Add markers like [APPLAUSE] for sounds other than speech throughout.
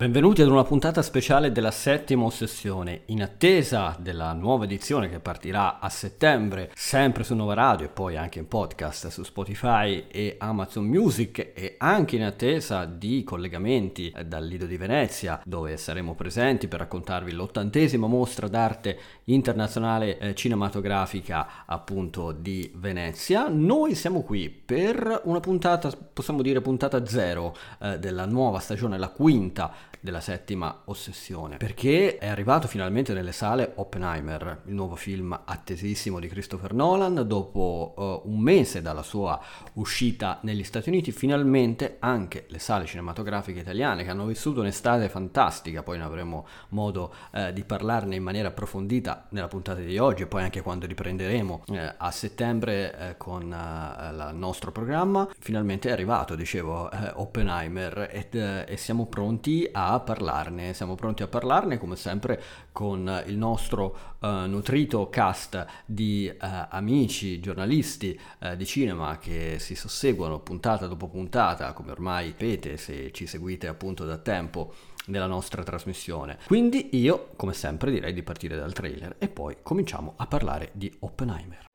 Benvenuti ad una puntata speciale della settima ossessione, in attesa della nuova edizione che partirà a settembre, sempre su Nuova Radio e poi anche in podcast su Spotify e Amazon Music e anche in attesa di collegamenti dal Lido di Venezia dove saremo presenti per raccontarvi l'ottantesima mostra d'arte internazionale eh, cinematografica appunto di Venezia. Noi siamo qui per una puntata, possiamo dire puntata zero eh, della nuova stagione, la quinta della settima ossessione, perché è arrivato finalmente nelle sale Oppenheimer, il nuovo film attesissimo di Christopher Nolan, dopo uh, un mese dalla sua uscita negli Stati Uniti, finalmente anche le sale cinematografiche italiane che hanno vissuto un'estate fantastica, poi ne avremo modo uh, di parlarne in maniera approfondita nella puntata di oggi e poi anche quando riprenderemo uh, a settembre con il nostro programma, finalmente è arrivato, dicevo, Oppenheimer ed, e siamo pronti a parlarne. Siamo pronti a parlarne come sempre con il nostro uh, nutrito cast di uh, amici, giornalisti uh, di cinema che si susseguono puntata dopo puntata, come ormai sapete se ci seguite appunto da tempo nella nostra trasmissione. Quindi io, come sempre, direi di partire dal trailer e poi cominciamo a parlare di Oppenheimer.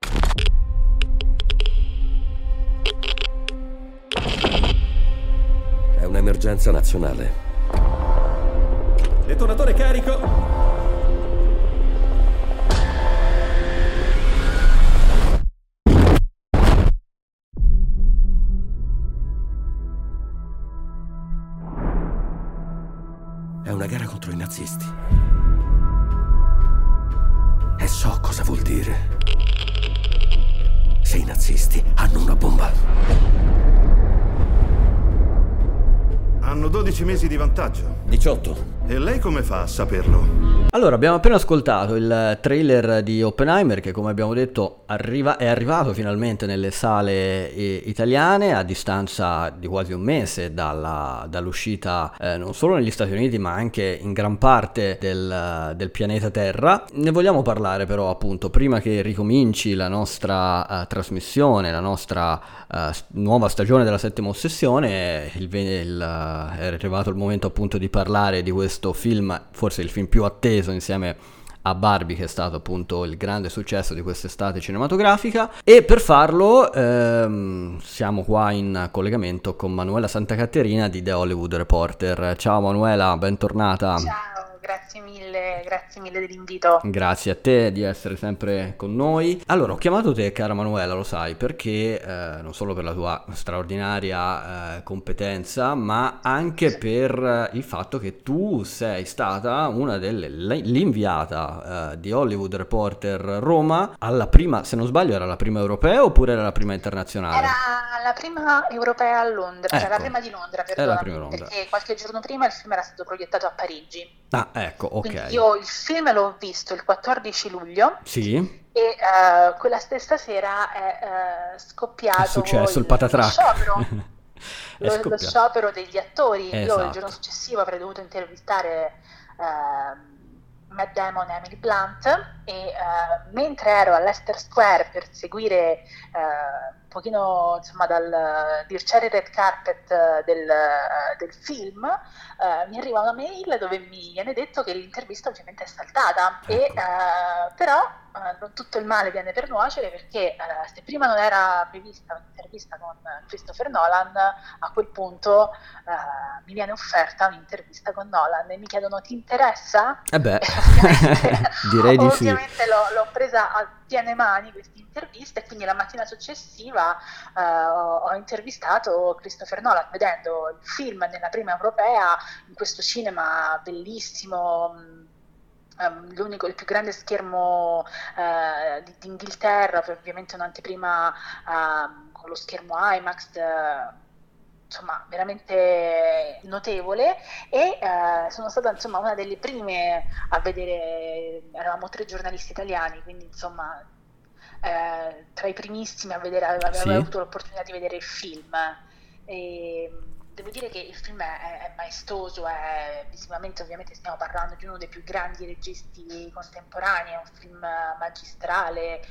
È un'emergenza nazionale. Detonatore carico. È una gara contro i nazisti. E so cosa vuol dire. Se i nazisti hanno una bomba. Hanno 12 mesi di vantaggio. 18. E lei come fa a saperlo? Allora, abbiamo appena ascoltato il trailer di Oppenheimer che come abbiamo detto arriva, è arrivato finalmente nelle sale eh, italiane a distanza di quasi un mese dalla, dall'uscita eh, non solo negli Stati Uniti ma anche in gran parte del, del, pianeta Terra. Ne vogliamo parlare però appunto prima che ricominci la nostra uh, trasmissione, la nostra uh, nuova stagione della settima ossessione, il, il, uh, è arrivato il momento appunto di parlare di questo questo film, forse il film più atteso insieme a Barbie che è stato appunto il grande successo di quest'estate cinematografica e per farlo ehm, siamo qua in collegamento con Manuela Santa Caterina di The Hollywood Reporter. Ciao Manuela, bentornata. Ciao grazie mille dell'invito. Grazie a te di essere sempre con noi. Allora, ho chiamato te, cara Manuela, lo sai, perché eh, non solo per la tua straordinaria eh, competenza, ma anche per il fatto che tu sei stata una delle l'inviata eh, di Hollywood Reporter Roma alla prima, se non sbaglio, era la prima europea oppure era la prima internazionale? Era la prima europea a Londra, ecco. cioè la ecco. prima di Londra, perdona, perché qualche giorno prima il film era stato proiettato a Parigi. Ah, ecco, ok. Quindi io il film l'ho visto il 14 luglio. Sì. E uh, quella stessa sera è uh, scoppiato è successo il, il sciopero. [LAUGHS] lo, lo, sciopero degli attori. Esatto. Io il giorno esatto. successivo avrei dovuto intervistare uh, Matt Damon e Emily Blunt e uh, mentre ero all'Ester Square per seguire pochino insomma dal dircere red carpet del, uh, del film mi arriva una mail dove mi viene detto che l'intervista ovviamente è saltata ecco. e però non tutto il male viene per nuocere perché se prima non era prevista un'intervista con Christopher Nolan a quel punto mi viene offerta un'intervista con Nolan e mi chiedono ti interessa? Eh beh [LAUGHS] [LAUGHS] Direi di sì. Ovviamente l'ho, l'ho, presa a piene mani questa intervista e quindi la mattina successiva uh, ho intervistato Christopher Nolan vedendo il film nella prima europea in questo cinema bellissimo. Um, l'unico, il più grande schermo uh, di, d'Inghilterra, ovviamente un'anteprima uh, con lo schermo IMAX. Uh, insomma, veramente notevole e eh, sono stata insomma una delle prime a vedere, eravamo tre giornalisti italiani, quindi insomma eh, tra i primissimi a vedere, avevo sì. avuto l'opportunità di vedere il film. E, devo dire che il film è, è, maestoso, è visivamente ovviamente stiamo parlando di uno dei più grandi registi contemporanei, è un film magistrale, eh,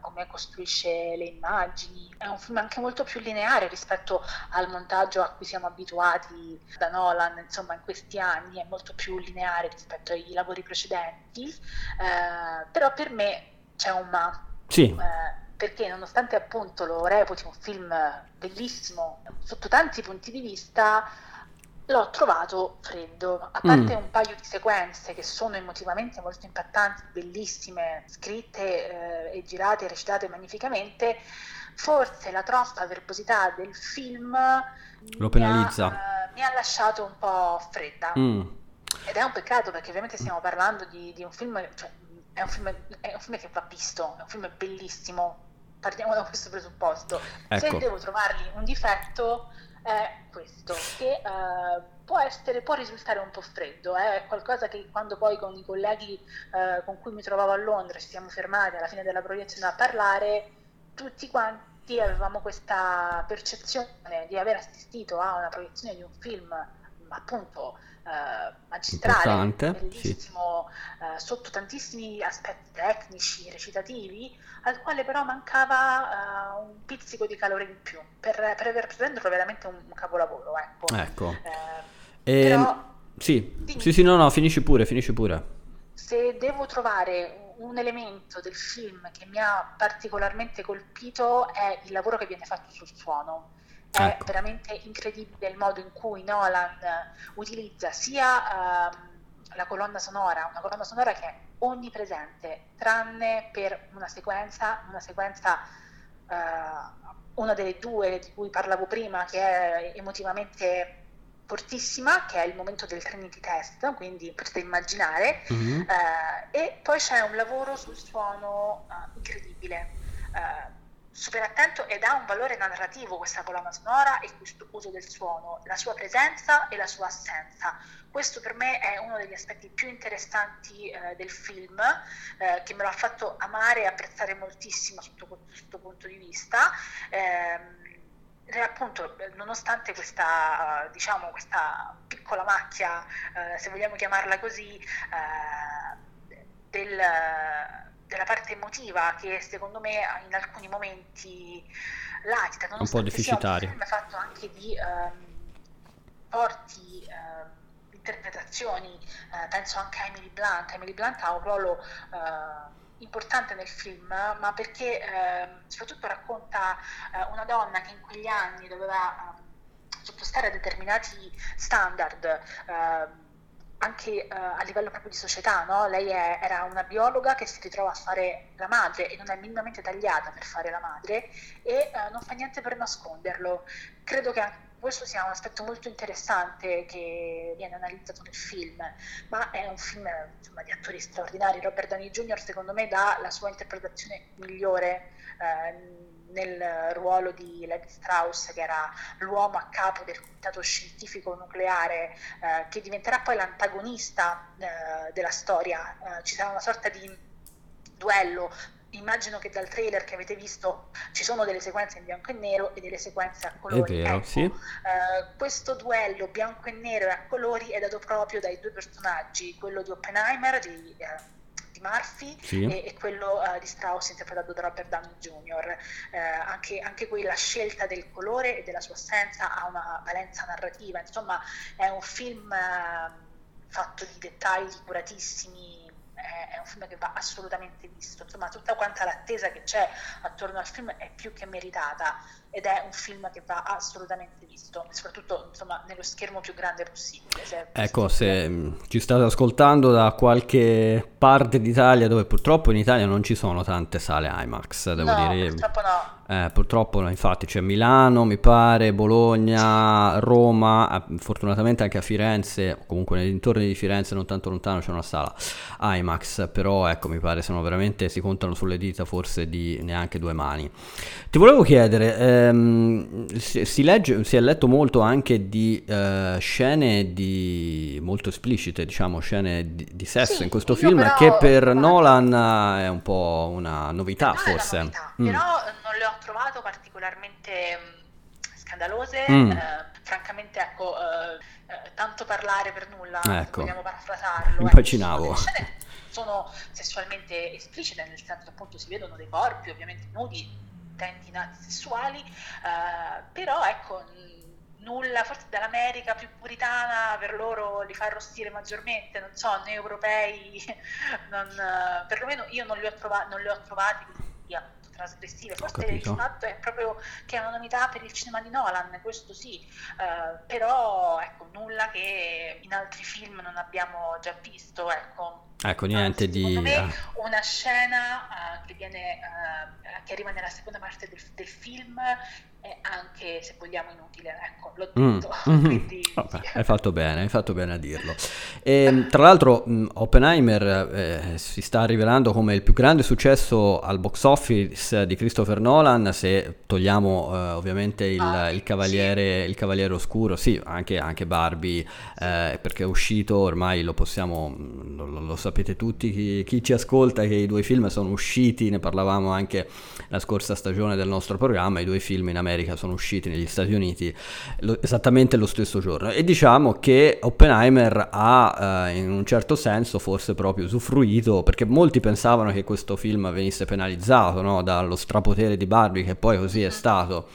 come costruisce le immagini, è un film anche molto più lineare rispetto al montaggio a cui siamo abituati da Nolan, insomma in questi anni è molto più lineare rispetto ai lavori precedenti, eh, però per me c'è un ma. Sì. Eh, perché nonostante appunto lo reputi un film bellissimo sotto tanti punti di vista, l'ho trovato freddo, a parte mm. un paio di sequenze che sono emotivamente molto impattanti, bellissime, scritte eh, e girate e recitate magnificamente, forse la troppa verbosità del film lo penalizza. Mi ha, uh, mi ha lasciato un po' fredda. Mm. Ed è un peccato perché ovviamente stiamo parlando di, di un film, cioè, è un film, è un film che va visto, è un film bellissimo, partiamo da questo presupposto. Ecco. Se devo trovargli un difetto è questo, che uh, può, essere, può risultare un po' freddo, eh? è qualcosa che quando poi con i colleghi uh, con cui mi trovavo a Londra ci siamo fermati alla fine della proiezione a parlare, tutti quanti avevamo questa percezione di aver assistito a una proiezione di un film appunto eh, magistrale, bellissimo, sì. eh, sotto tantissimi aspetti tecnici, recitativi, al quale però mancava uh, un pizzico di calore in più per, per, per renderlo veramente un, un capolavoro. Ecco. ecco. Eh, e... Però, sì. sì, sì, no, no, finisci pure, finisci pure. Se devo trovare un elemento del film che mi ha particolarmente colpito è il lavoro che viene fatto sul suono è ecco. veramente incredibile il modo in cui Nolan utilizza sia uh, la colonna sonora, una colonna sonora che è onnipresente, tranne per una sequenza, una sequenza, uh, una delle due di cui parlavo prima, che è emotivamente fortissima, che è il momento del Trinity Test, quindi potete immaginare, mm-hmm. uh, e poi c'è un lavoro sul suono incredibile super attento ed ha un valore narrativo questa colonna sonora e questo uso del suono, la sua presenza e la sua assenza. Questo per me è uno degli aspetti più interessanti eh, del film, eh, che me lo ha fatto amare e apprezzare moltissimo sotto questo punto di vista. Eh, appunto, nonostante questa, diciamo, questa piccola macchia, eh, se vogliamo chiamarla così, eh, del della parte emotiva che secondo me in alcuni momenti latita, un po' deficitaria. Sia un film fatto anche di um, forti uh, interpretazioni, uh, penso anche a Emily Blunt. Emily Blunt ha un ruolo uh, importante nel film, ma perché ehm, soprattutto racconta una donna che in quegli anni doveva sottostare a determinati standard ehm, anche uh, a livello proprio di società, no? lei è, era una biologa che si ritrova a fare la madre e non è minimamente tagliata per fare la madre e uh, non fa niente per nasconderlo. Credo che anche questo sia un aspetto molto interessante che viene analizzato nel film, ma è un film insomma, di attori straordinari. Robert Downey Jr. secondo me dà la sua interpretazione migliore. Uh, nel ruolo di Levi Strauss, che era l'uomo a capo del comitato scientifico nucleare, eh, che diventerà poi l'antagonista eh, della storia. Eh, ci sarà una sorta di duello immagino che dal trailer che avete visto ci sono delle sequenze in bianco e nero e delle sequenze a colori. È vero, ecco, sì. eh, questo duello bianco e nero e a colori è dato proprio dai due personaggi, quello di Oppenheimer, di eh, Murphy sì. e, e, quello uh, di Strauss interpretato da Robert Downey Jr. Uh, anche, anche qui la scelta del colore e della sua assenza ha una valenza narrativa, insomma è un film uh, fatto di dettagli curatissimi è, un film che va assolutamente visto, insomma tutta quanta l'attesa che c'è attorno al film è più che meritata ed è un film che va assolutamente visto, soprattutto insomma, nello schermo più grande possibile. Se ecco, se mm, ci state ascoltando da qualche parte d'Italia dove purtroppo in Italia non ci sono tante sale IMAX, devo no, dire. Purtroppo no. Eh, purtroppo infatti c'è Milano, mi pare, Bologna, Roma, eh, fortunatamente anche a Firenze, comunque nei dintorni di Firenze non tanto lontano c'è una sala IMAX, però ecco mi pare sono veramente, si contano sulle dita forse di neanche due mani. Ti volevo chiedere, ehm, si, si, legge, si è letto molto anche di eh, scene di, molto esplicite, diciamo scene di, di sesso sì, in questo film però, che per Nolan è un po' una novità forse. Novità, mm. Però non le ho trovato particolarmente mm, scandalose. Mm. Eh, francamente ecco, eh, eh, tanto parlare per nulla, ecco. vogliamo parafrasarlo. Immaginavo. Ecco, sono sessualmente esplicite, nel senso che appunto si vedono dei corpi ovviamente nudi, intenti sessuali, eh, però ecco nulla, forse dall'America più puritana per loro li fa arrostire maggiormente, non so, noi europei, [LAUGHS] non, perlomeno io non li ho, trova- non li ho trovati così appunto, trasgressive, forse il fatto è proprio che è una novità per il cinema di Nolan, questo sì, eh, però ecco, nulla che in altri film non abbiamo già visto, ecco. Ecco, niente Anzi, di... Me una scena uh, che, viene, uh, che arriva nella seconda parte del, del film è anche, se vogliamo, inutile, ecco, l'ho mm, detto. [LAUGHS] Mm, Quindi, vabbè, sì. hai fatto bene, hai fatto bene a dirlo. E, ehm, tra l'altro mh, Oppenheimer eh, si sta rivelando come il più grande successo al box office di Christopher Nolan, se togliamo eh, ovviamente il, ah, il, cavaliere, sì. il, cavaliere, Oscuro, sì, anche, anche Barbie, eh, perché è uscito, ormai lo possiamo, lo, lo sapete tutti, chi, chi ci ascolta, che i due film sono usciti, ne parlavamo anche la scorsa stagione del nostro programma, i due film in America America sono usciti negli Stati Uniti lo, esattamente lo stesso giorno e diciamo che Oppenheimer ha eh, in un certo senso forse proprio usufruito perché molti pensavano che questo film venisse penalizzato no? dallo strapotere di Barbie che poi così è stato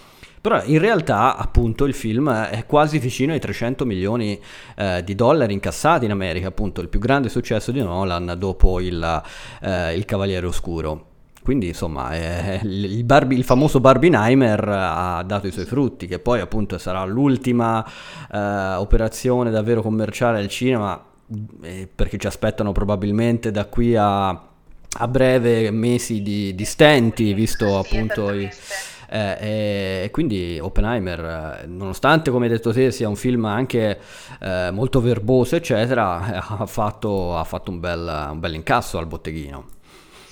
però in realtà appunto il film è quasi vicino ai 300 milioni eh, di dollari incassati in America, appunto il più grande successo di Nolan dopo il, eh, il Cavaliere Oscuro. Quindi insomma eh, [LAUGHS] il, Barbie, il, famoso Barbenheimer ha dato i suoi frutti, che poi appunto sarà l'ultima eh, operazione davvero commerciale al cinema, eh, perché ci aspettano probabilmente da qui a, a breve mesi di, di stenti, visto appunto i... Eh, e quindi Oppenheimer, nonostante come hai detto te sia un film anche eh, molto verboso, eccetera, [LAUGHS] ha fatto, ha fatto un, bel, un bel incasso al botteghino.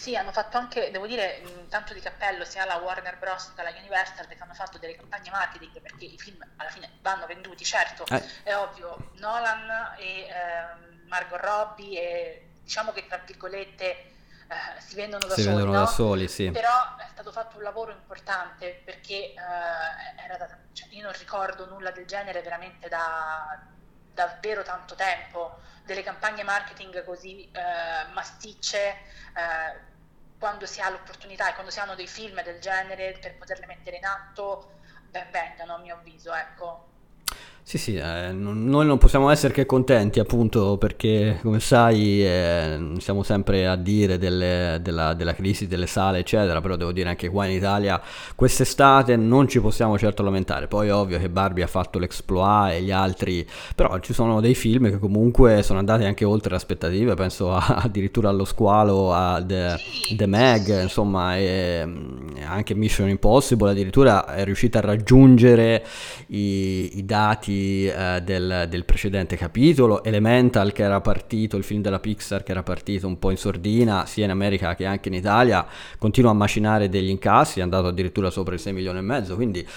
Sì, hanno fatto anche, devo dire, tanto di cappello sia la Warner Bros. che la Universal che hanno fatto delle campagne marketing perché i film alla fine vanno venduti, certo, eh. è ovvio, Nolan e eh, Margot Robbie e diciamo che tra virgolette eh, si vendono da si soli, vendono no? da soli sì. però è stato fatto un lavoro importante perché eh, da, cioè, io non ricordo nulla del genere veramente da davvero tanto tempo, delle campagne marketing così eh, masticce, eh, quando si ha l'opportunità e quando si hanno dei film del genere per poterle mettere in atto, ben vengano a mio avviso, ecco. Sì, sì, eh, noi non possiamo essere che contenti appunto perché come sai eh, siamo sempre a dire delle, della, della, crisi delle sale eccetera, però devo dire anche qua in Italia quest'estate non ci possiamo certo lamentare, poi è ovvio che Barbie ha fatto l'exploit e gli altri, però ci sono dei film che comunque sono andati anche oltre le aspettative, penso a, [LAUGHS] addirittura allo squalo, a The, The Meg, insomma e, anche Mission Impossible addirittura è riuscita a raggiungere i, i dati eh, del, del, precedente capitolo, Elemental che era partito, il film della Pixar che era partito un po' in sordina sia in America che anche in Italia, continua a macinare degli incassi, è andato addirittura sopra i 6 milioni e mezzo, quindi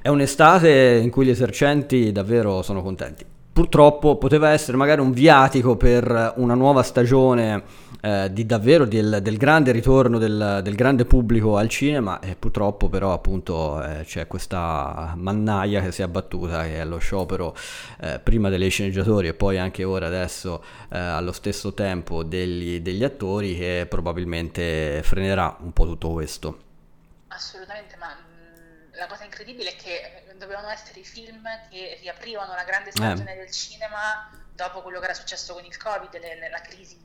è un'estate in cui gli esercenti davvero sono contenti. Purtroppo poteva essere magari un viatico per una nuova stagione eh, di davvero del, del grande ritorno del, del, grande pubblico al cinema e purtroppo però appunto eh, c'è questa mannaia che si è abbattuta che è lo sciopero eh, prima dei sceneggiatori e poi anche ora adesso eh, allo stesso tempo degli, degli attori che probabilmente frenerà un po' tutto questo. Assolutamente, ma la cosa incredibile è che dovevano essere i film che riaprivano la grande stagione eh. del cinema dopo quello che era successo con il Covid, le, la crisi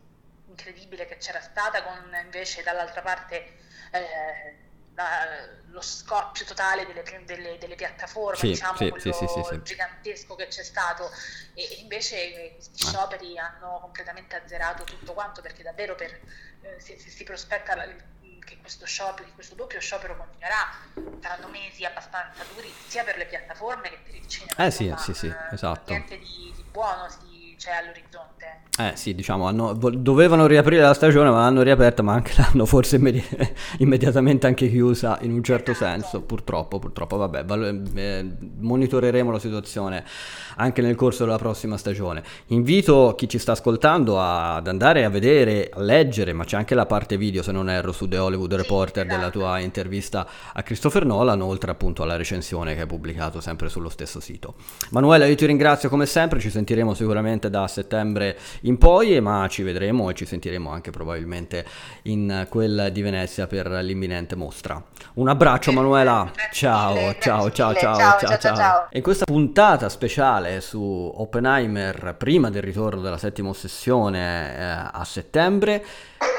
incredibile che c'era stata, con invece dall'altra parte eh, la, lo scoppio totale delle, delle, delle piattaforme, sì, diciamo, sì, quello sì, gigantesco che c'è stato. E, e invece questi ah. scioperi hanno completamente azzerato tutto quanto, perché davvero per, eh, se, se, si prospetta la, che questo sciopero, questo doppio sciopero continuerà, saranno mesi abbastanza duri sia per le piattaforme che per il cinema. Eh sì, sì, sì, esatto. Niente di, di buono si c'è all'orizzonte. Eh sì, diciamo, hanno, dovevano riaprire la stagione, ma l'hanno riaperta, ma anche [LAUGHS] l'hanno forse immedi- [LAUGHS] immediatamente anche chiusa in un certo esatto. senso, purtroppo, purtroppo, vabbè, val- eh, monitoreremo la situazione anche nel corso della prossima stagione. Invito chi ci sta ascoltando a, ad andare a vedere, a leggere, ma c'è anche la parte video, se non erro, su The Hollywood Reporter sì, esatto. della tua intervista a Christopher Nolan, oltre appunto alla recensione che hai pubblicato sempre sullo stesso sito. Manuela, io ti ringrazio come sempre, ci sentiremo sicuramente da settembre in poi, ma ci vedremo e ci sentiremo anche probabilmente in quella di Venezia per l'imminente mostra. Un abbraccio Manuela, ciao, ciao, ciao, ciao, ciao, ciao. E in questa puntata speciale su Oppenheimer, prima del ritorno della settima ossessione eh, a settembre,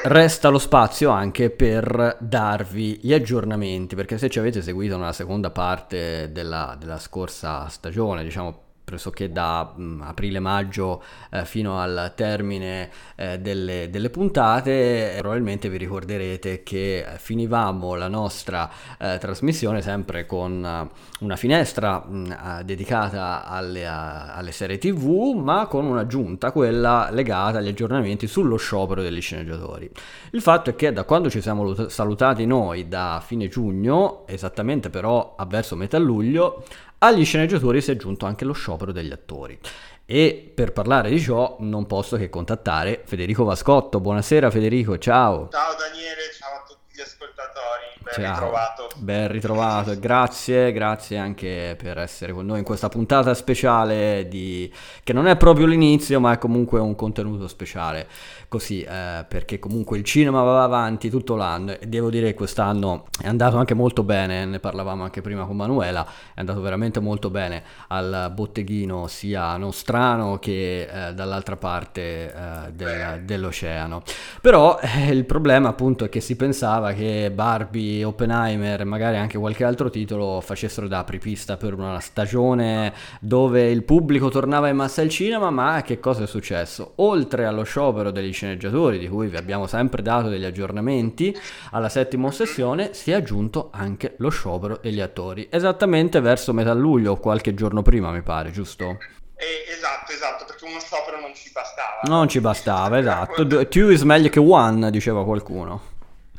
resta lo spazio anche per darvi gli aggiornamenti, perché se ci avete seguito nella seconda parte della, della scorsa stagione, diciamo pressoché da mm, aprile-maggio eh, fino al termine eh, delle, delle, puntate, probabilmente vi ricorderete che finivamo la nostra eh, trasmissione sempre con uh, una finestra mh, mm, dedicata alle, a, alle, serie tv, ma con un'aggiunta, quella legata agli aggiornamenti sullo sciopero degli sceneggiatori. Il fatto è che da quando ci siamo salutati noi da fine giugno, esattamente però verso metà luglio, agli sceneggiatori si è aggiunto anche lo sciopero degli attori. E per parlare di ciò non posso che contattare Federico Vascotto. Buonasera Federico, ciao. Ciao Daniele, ciao a tutti gli ascoltatori, ben ciao. ritrovato. Ben ritrovato grazie, grazie anche per essere con noi in questa puntata speciale di... che non è proprio l'inizio ma è comunque un contenuto speciale così, eh, perché comunque il cinema va avanti tutto l'anno e devo dire che quest'anno è andato anche molto bene, ne parlavamo anche prima con Manuela, è andato veramente molto bene al botteghino sia nostrano che eh, dall'altra parte eh, del, dell'oceano. Però eh, il problema appunto è che si pensava che Barbie, Oppenheimer e magari anche qualche altro titolo facessero da apripista per una stagione dove il pubblico tornava in massa al cinema, ma che cosa è successo? Oltre allo sciopero degli sceneggiatori, di cui vi abbiamo sempre dato degli aggiornamenti, alla settima sessione si è aggiunto anche lo sciopero degli attori, esattamente verso metà luglio, qualche giorno prima mi pare, giusto? Eh, esatto, esatto, perché uno sciopero non ci bastava. Non ci bastava, esatto. Two is meglio che one, diceva qualcuno.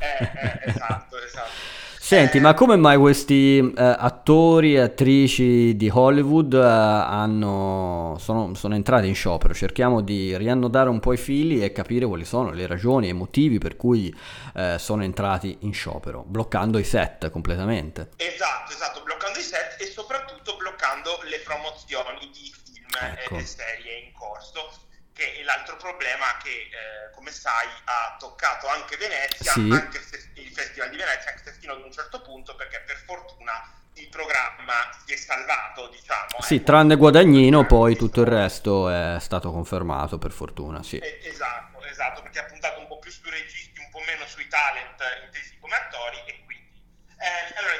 Eh, eh, esatto, esatto. Senti, ma come mai questi eh, attori e attrici di Hollywood eh, hanno, sono, sono, entrati in sciopero? Cerchiamo di riannodare un po' i fili e capire quali sono le ragioni e i motivi per cui eh, sono entrati in sciopero, bloccando i set completamente. Esatto, esatto, bloccando i set e soprattutto bloccando le promozioni di film ecco. e serie in corso che è l'altro problema che, eh, come sai, ha toccato anche Venezia, sì. anche se, il Festival di Venezia, anche se fino ad un certo punto, perché per fortuna il programma si è salvato, diciamo. Sì, ecco. tranne Guadagnino, poi tutto il resto è stato confermato, per fortuna, sì. Eh, esatto, esatto, perché ha puntato un po' più sui registi, un po' meno sui talent intesi come attori e eh, allora,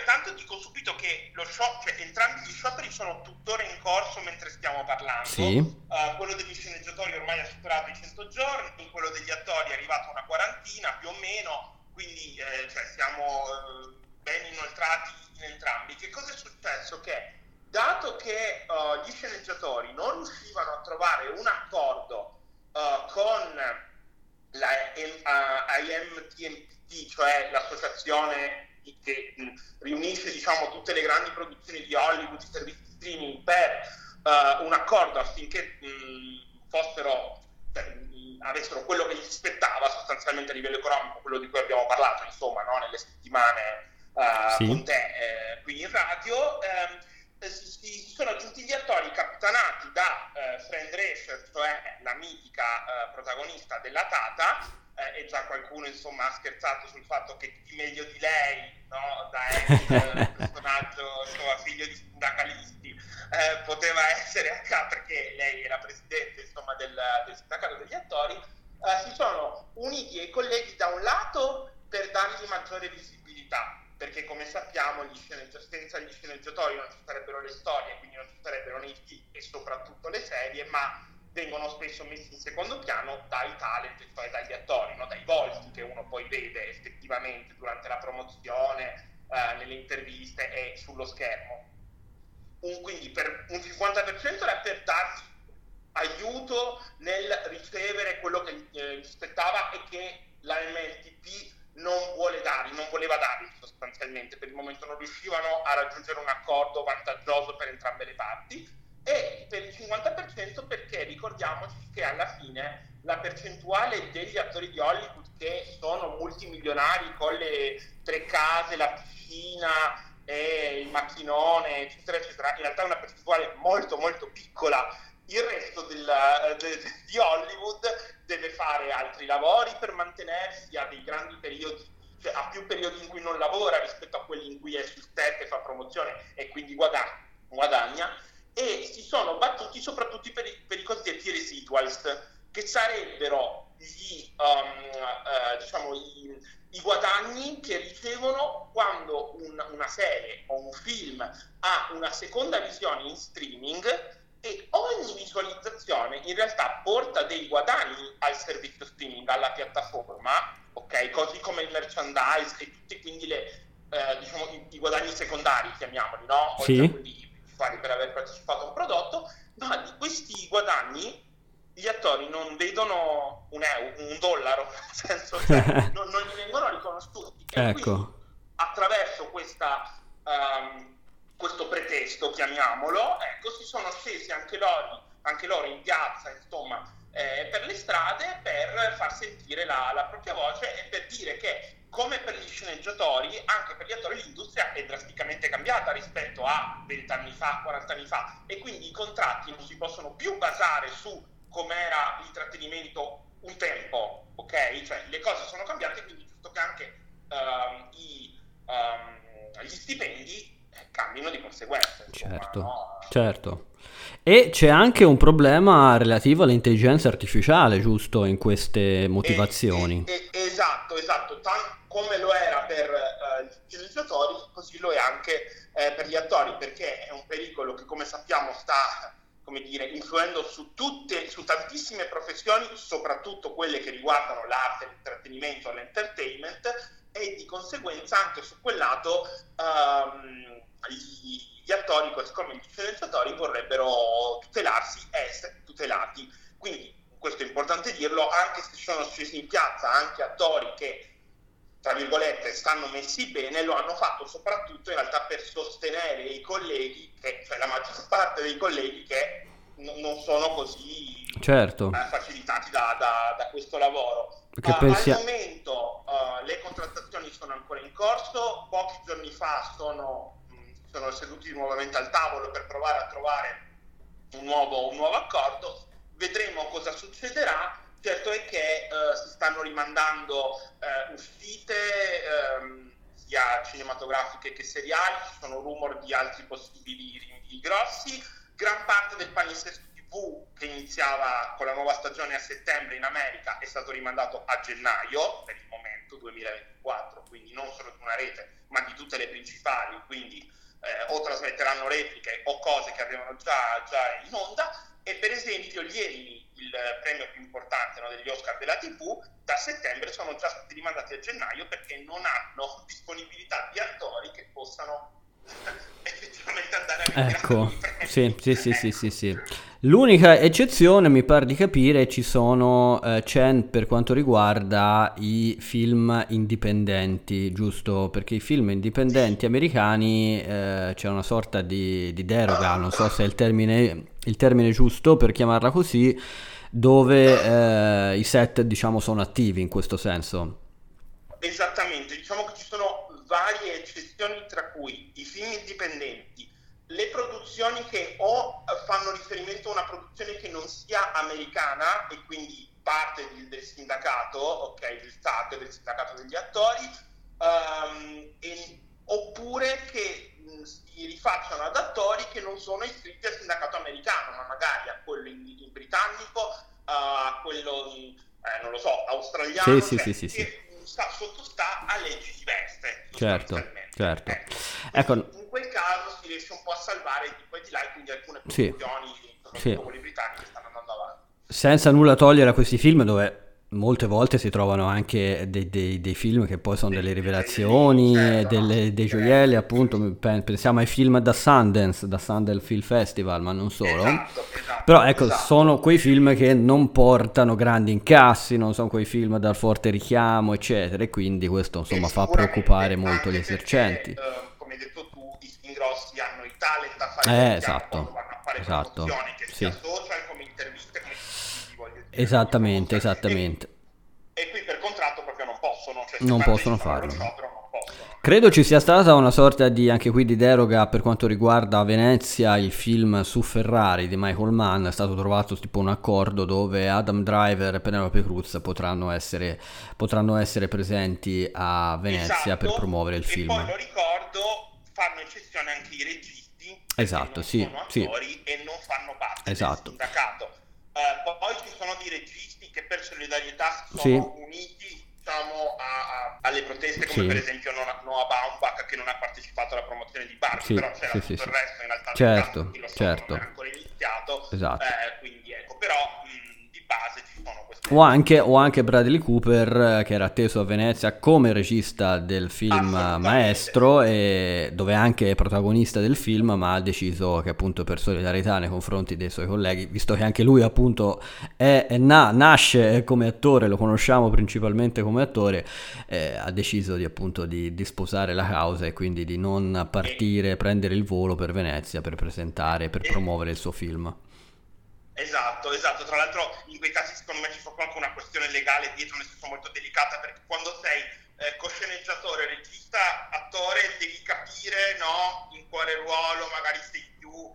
subito che lo shock, cioè, entrambi gli scioperi sono tuttora in corso mentre stiamo parlando. Sì. Uh, quello degli sceneggiatori ormai ha superato i 100 giorni, quello degli attori è arrivato a una quarantina più o meno, quindi eh, cioè, siamo eh, ben inoltrati in entrambi. Che cosa è successo? Che dato che uh, gli sceneggiatori non riuscivano a trovare un accordo uh, con la IMTMT, cioè l'associazione che riunisce diciamo, tutte le grandi produzioni di Hollywood, i servizi streaming per uh, un accordo affinché mh, fossero, cioè, mh, avessero quello che gli spettava sostanzialmente a livello economico, quello di cui abbiamo parlato insomma no? nelle settimane uh, sì. con te eh, qui in radio. Ehm, si, si, sono aggiunti gli attori capitanati da eh, Fran Drescher, la mitica eh, protagonista della Tata, eh, e già qualcuno insomma ha scherzato sul fatto che chi meglio di lei, no, da ex [LAUGHS] personaggio insomma, figlio di sindacalisti, eh, poteva essere H perché lei la presidente insomma, del, del, sindacato degli attori, eh, si sono uniti ai colleghi da un lato per dargli maggiore visibilità, perché come sappiamo gli senza gli sceneggiatori non ci sarebbero le storie, quindi non ci sarebbero nei film e soprattutto le serie, ma vengono spesso messi in secondo piano dai talent, cioè dagli attori, no? dai volti che uno poi vede effettivamente durante la promozione, eh, nelle interviste e sullo schermo. Un, quindi per un 50% era per darsi aiuto nel ricevere quello che eh, aspettava e che la MLTP non vuole dare, non voleva dare sostanzialmente, per il momento non riuscivano a raggiungere un accordo vantaggioso per entrambe le parti e per il 50% perché ricordiamoci che alla fine la percentuale degli attori di Hollywood che sono multimilionari con le tre case, la piscina e il macchinone, eccetera, eccetera, in realtà è una percentuale molto molto piccola. Il resto del, de, di Hollywood deve fare altri lavori per mantenersi a dei grandi periodi cioè ha più periodi in cui non lavora rispetto a quelli in cui è sul set e fa promozione e quindi guadagna, guadagna e si sono battuti soprattutto per i, per i cosiddetti residuals, che sarebbero gli, um, uh, diciamo, i, i, guadagni che ricevono quando un, una serie o un film ha una seconda visione in streaming e ogni visualizzazione in realtà porta dei guadagni al servizio streaming, alla piattaforma, ok? Così come il merchandise e tutti quindi le, eh, diciamo, i, i, guadagni secondari, chiamiamoli, no? Oltre sì. Fare per aver partecipato a un prodotto, ma di questi guadagni gli attori non vedono un, euro, un dollaro, [LAUGHS] nel senso che [LAUGHS] non, non, gli vengono riconosciuti. E ecco. quindi attraverso questa, um, questo pretesto, chiamiamolo, ecco, si sono scesi anche loro, anche loro in piazza, insomma, eh, per le strade per far sentire la, la propria voce e per dire che come per gli sceneggiatori, anche per gli attori l'industria è drasticamente cambiata rispetto a 20 anni fa, 40 anni fa e quindi i contratti non si possono più basare su com'era l'intrattenimento un tempo, ok? Cioè le cose sono cambiate, quindi giusto che anche um, i, um, gli stipendi eh, cambino di conseguenza. Insomma, certo, no? certo. E c'è anche un problema relativo all'intelligenza artificiale, giusto, in queste motivazioni. E, e, esatto, esatto. Tan- come lo era per uh, gli utilizzatori, così lo è anche eh, per gli attori, perché è un pericolo che, come sappiamo, sta come dire, influendo su, tutte, su tantissime professioni, soprattutto quelle che riguardano l'arte, l'intrattenimento, l'entertainment, e di conseguenza anche su quel lato um, gli, gli attori, così come gli sceneggiatori, vorrebbero tutelarsi e essere tutelati. Quindi, questo è importante dirlo, anche se sono scesi in piazza anche attori che, tra virgolette, stanno messi bene, lo hanno fatto soprattutto in realtà per sostenere i colleghi, che, cioè la maggior parte dei colleghi che n- non sono così certo. eh, facilitati da, da, da, questo lavoro. Uh, pensi... Al momento uh, le contrattazioni sono ancora in corso, pochi giorni fa sono sono seduti nuovamente al tavolo per provare a trovare un nuovo, un nuovo accordo. Vedremo cosa succederà. Certo è che eh, si stanno rimandando eh, uscite ehm, sia cinematografiche che seriali, ci sono rumor di altri possibili rinvii grossi. Gran parte del palinsesto TV che iniziava con la nuova stagione a settembre in America è stato rimandato a gennaio per il momento 2024, quindi non solo di una rete ma di tutte le principali, quindi eh, o trasmetteranno repliche o cose che avevano già, già in onda e per esempio gli Emmy, il premio più importante no, degli Oscar della TV, da settembre sono già stati rimandati a gennaio perché non hanno disponibilità di attori che possano [LAUGHS] effettivamente andare a Ecco, sì, sì, sì, sì, sì, sì. L'unica eccezione, mi pare di capire, ci sono, eh, c'è per quanto riguarda i film indipendenti, giusto? Perché i film indipendenti americani eh, c'è una sorta di, di, deroga, non so se è il termine, il termine giusto per chiamarla così, dove eh, i set diciamo sono attivi in questo senso. Esattamente, diciamo che ci sono varie eccezioni tra cui i film indipendenti, le produzioni che o fanno riferimento a una produzione che non sia americana e quindi parte del, del sindacato, ok, del SAG, del sindacato degli attori, um, e, oppure che mh, si rifacciano ad attori che non sono iscritti al sindacato americano, ma magari a quello in, in britannico, uh, a quello, in, eh, non lo so, australiano, sì, cioè, sì, sì, sì, sta, sottostà a leggi diverse. Certo, certo. Eh, ecco. In si riesce un po' a salvare di poi di là quindi alcune produzioni, sì. sì. quelli britannici stanno andando avanti. Senza nulla togliere a questi film dove molte volte si trovano anche dei, dei, dei, film che poi sono delle rivelazioni, delle, dei gioielli, appunto, pensiamo ai film da Sundance, da Sundance Film Festival, ma non solo. Esatto, esatto, Però ecco, esatto. sono quei film che non portano grandi incassi, non sono quei film dal forte richiamo, eccetera, e quindi questo insomma fa preoccupare molto gli esercenti. Perché, uh, come detto grossi hanno i talent a fare eh, esatto, vanno a fare esatto, che sia sì. social come interviste come Esattamente, esattamente. E, e, qui per contratto proprio non possono. Cioè non possono farlo. Credo ci sia stata una sorta di, anche qui, di deroga per quanto riguarda Venezia, il film su Ferrari di Michael Mann, è stato trovato tipo un accordo dove Adam Driver e Penelope Cruz potranno essere, potranno essere presenti a Venezia esatto. per promuovere il film. Poi lo ricordo, fanno eccezione anche i registi esatto, sì, sì. e non fanno parte esatto. del sindacato. Uh, poi ci sono dei registi che per solidarietà sono sì. uniti diciamo, a, a, alle proteste, come sì. per esempio Noah Baumbach che non ha partecipato alla promozione di Barbie, sì, però c'era tutto il resto in realtà certo, certo. non era ancora iniziato, esatto. eh, quindi ecco, però mh, di base ci sono o anche, o anche, Bradley Cooper eh, che era atteso a Venezia come regista del film Maestro e dove anche è protagonista del film ma ha deciso che appunto per solidarietà nei confronti dei suoi colleghi visto che anche lui appunto è, è na- nasce come attore lo conosciamo principalmente come attore eh, ha deciso di appunto di, di, sposare la causa e quindi di non partire prendere il volo per Venezia per presentare per promuovere il suo film Esatto, esatto. Tra l'altro in quei casi secondo me ci fu anche una questione legale dietro, nel senso molto delicata, perché quando sei eh, cosceneggiatore, regista, attore, devi capire no, in quale ruolo magari sei più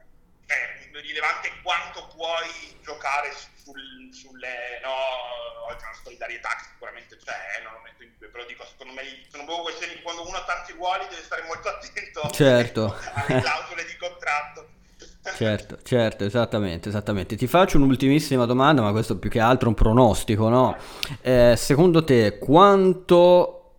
eh, rilevante quanto puoi giocare sul, sulle no, oltre alla solidarietà che sicuramente c'è, non lo metto in dubbio, però dico secondo me sono proprio questioni quando uno ha tanti ruoli deve stare molto attento certo. alle clausole di contratto. Certo, certo, esattamente, esattamente. Ti faccio un'ultimissima domanda, ma questo più che altro un pronostico, no? Eh, secondo te quanto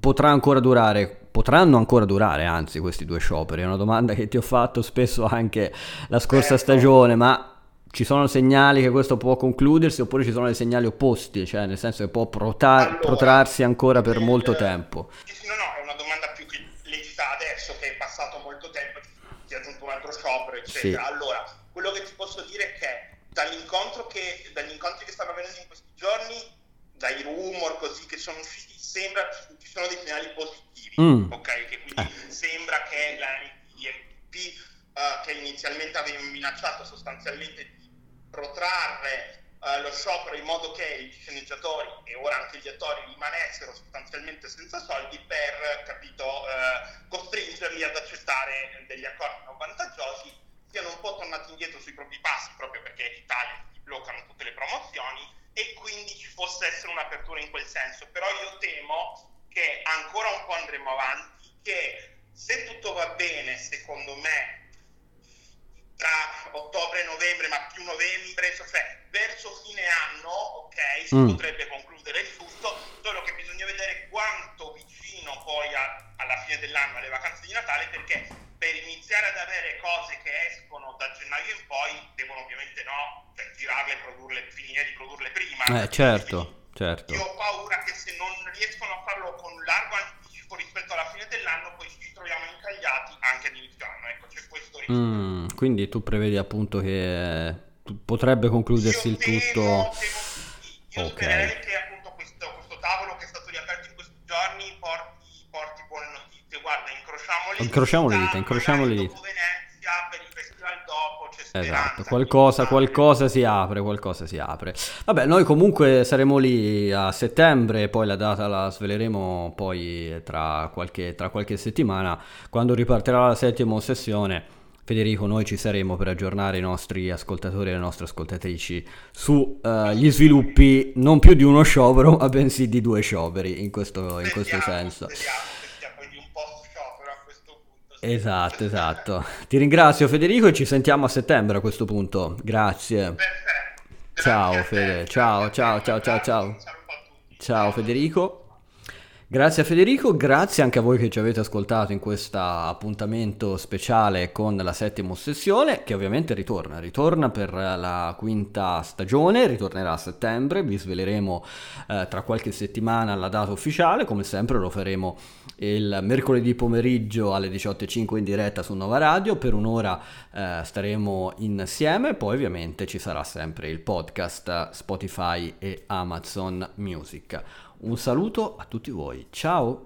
potrà ancora durare, potranno ancora durare, anzi, questi due scioperi? È una domanda che ti ho fatto spesso anche la scorsa certo. stagione, ma ci sono segnali che questo può concludersi oppure ci sono dei segnali opposti, cioè nel senso che può protar- allora, protrarsi ancora per molto tempo? No, no, è una domanda più che lecita adesso che è passato molto tempo si è aggiunto un altro sciopero, eccetera. Sì. Allora, quello che ti posso dire è che che, dagli incontri che stanno avvenendo in questi giorni, dai rumor così che sono usciti, sembra ci sono dei segnali positivi, mm. ok? Che quindi eh. sembra che la NTP, uh, eh, che inizialmente aveva minacciato sostanzialmente di protrarre uh, lo sciopero in modo che gli sceneggiatori e ora anche gli attori rimanessero sostanzialmente senza soldi per, capito, uh, costringerli ad accettare degli accordi non vantaggiosi, siano un po' tornati indietro sui propri passi proprio perché l'Italia bloccano tutte le promozioni e quindi ci fosse essere un'apertura in quel senso. Però io temo che ancora un po' andremo avanti, che se tutto va bene, secondo me, tra ottobre e novembre, ma più novembre, cioè verso fine anno, ok, si mm. potrebbe concludere il tutto, solo che bisogna vedere quanto vicino poi a, alla fine dell'anno, alle vacanze di Natale, perché per iniziare ad avere cose che escono da gennaio in poi, devono ovviamente no, cioè, girarle, produrle, finire di produrle prima. Eh, certo, certo. Io ho paura che se non riescono a farlo con largo anticipo rispetto alla fine dell'anno, poi ci troviamo incagliati anche ad inizio anno, ecco, c'è questo rischio. Mm, quindi tu prevedi appunto che potrebbe concludersi io il temo, tutto. Temo, io okay. spererei che appunto questo, questo, tavolo che è stato riaperto in questi giorni porti, porti buone notizie. Guarda, incrociamo le incrociamo dita. Le dita incrociamo le dita. Venezia, per il festival dopo c'è speranza. Esatto, qualcosa, qualcosa si apre, qualcosa si apre. Vabbè, noi comunque saremo lì a settembre, poi la data la sveleremo poi tra qualche, tra qualche settimana, quando ripartirà la settima sessione Federico, noi ci saremo per aggiornare i nostri ascoltatori e le nostre ascoltatrici sugli uh, sviluppi non più di uno sciopero, ma bensì di due scioperi in questo, in questo senso. Esatto, esatto. Ti ringrazio Federico e ci sentiamo a settembre a questo punto. Grazie. Ciao Fede, ciao, ciao, ciao, ciao, ciao. Ciao Federico. Grazie a Federico, grazie anche a voi che ci avete ascoltato in questo appuntamento speciale con la settima ossessione, che ovviamente ritorna, ritorna per la quinta stagione, ritornerà a settembre, vi sveleremo eh, tra qualche settimana la data ufficiale, come sempre lo faremo il mercoledì pomeriggio alle 18.05 in diretta su Nova Radio, per un'ora eh, staremo insieme, poi ovviamente ci sarà sempre il podcast Spotify e Amazon Music. Un saluto a tutti voi, ciao!